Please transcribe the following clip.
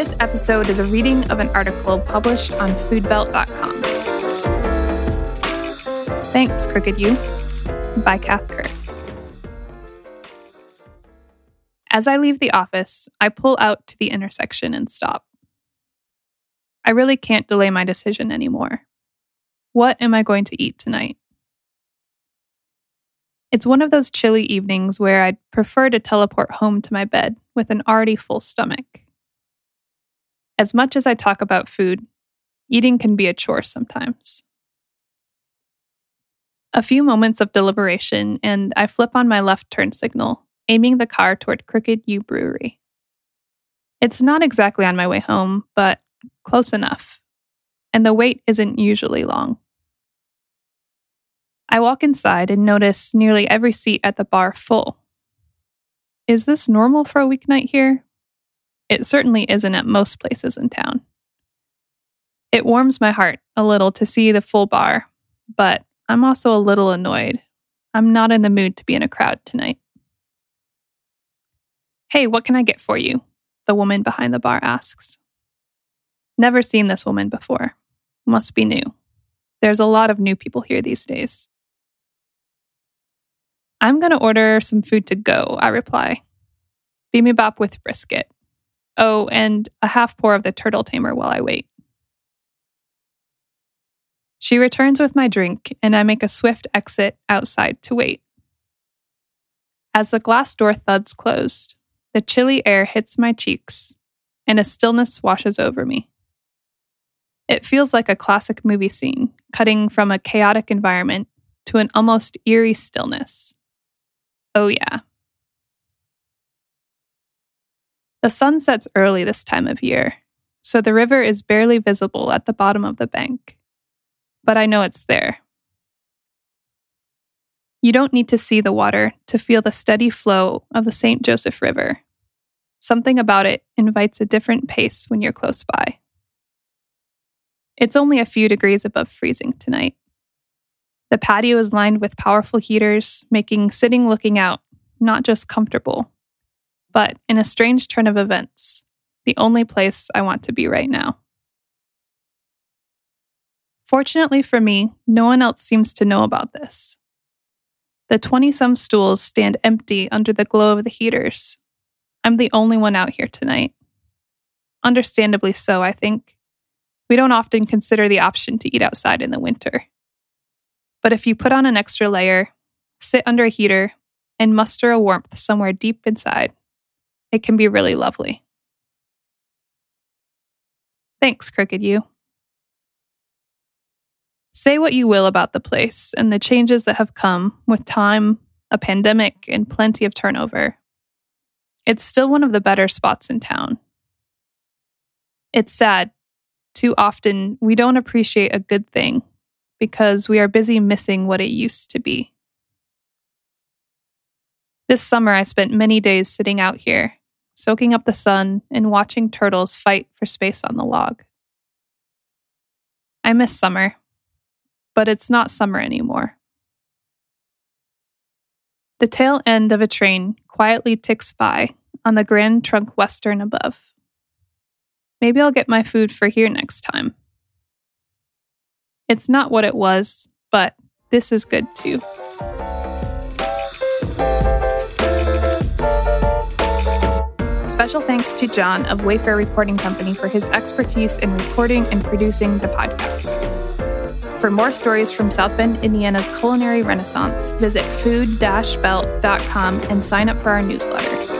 This episode is a reading of an article published on foodbelt.com. Thanks, Crooked Ewe, by Kath Keur. As I leave the office, I pull out to the intersection and stop. I really can't delay my decision anymore. What am I going to eat tonight? It's one of those chilly evenings where I'd prefer to teleport home to my bed with an already full stomach. As much as I talk about food, eating can be a chore sometimes. A few moments of deliberation, and I flip on my left turn signal, aiming the car toward Crooked Ewe Brewery. It's not exactly on my way home, but close enough, and the wait isn't usually long. I walk inside and notice nearly every seat at the bar full. Is this normal for a weeknight here? It certainly isn't at most places in town. It warms my heart a little to see the full bar, but I'm also a little annoyed. I'm not in the mood to be in a crowd tonight. Hey, what can I get for you? The woman behind the bar asks. Never seen this woman before. Must be new. There's a lot of new people here these days. I'm going to order some food to go, I reply. Bibimbap with brisket. Oh, and a half pour of the turtle tamer while I wait. She returns with my drink, and I make a swift exit outside to wait. As the glass door thuds closed, the chilly air hits my cheeks, and a stillness washes over me. It feels like a classic movie scene, cutting from a chaotic environment to an almost eerie stillness. Oh, yeah. The sun sets early this time of year, so the river is barely visible at the bottom of the bank. But I know it's there. You don't need to see the water to feel the steady flow of the St. Joseph River. Something about it invites a different pace when you're close by. It's only a few degrees above freezing tonight. The patio is lined with powerful heaters, making sitting looking out not just comfortable, but in a strange turn of events, the only place I want to be right now. Fortunately for me, no one else seems to know about this. The 20 some stools stand empty under the glow of the heaters. I'm the only one out here tonight. Understandably so, I think. We don't often consider the option to eat outside in the winter. But if you put on an extra layer, sit under a heater, and muster a warmth somewhere deep inside, it can be really lovely. Thanks, Crooked Ewe. Say what you will about the place and the changes that have come with time, a pandemic, and plenty of turnover. It's still one of the better spots in town. It's sad. Too often, we don't appreciate a good thing because we are busy missing what it used to be. This summer, I spent many days sitting out here, soaking up the sun and watching turtles fight for space on the log. I miss summer, but it's not summer anymore. The tail end of a train quietly ticks by on the Grand Trunk Western above. Maybe I'll get my food for here next time. It's not what it was, but this is good too. Special thanks to Jon of Wayfare Recording Company for his expertise in recording and producing the podcast. For more stories from South Bend, Indiana's culinary renaissance, visit food-belt.com and sign up for our newsletter.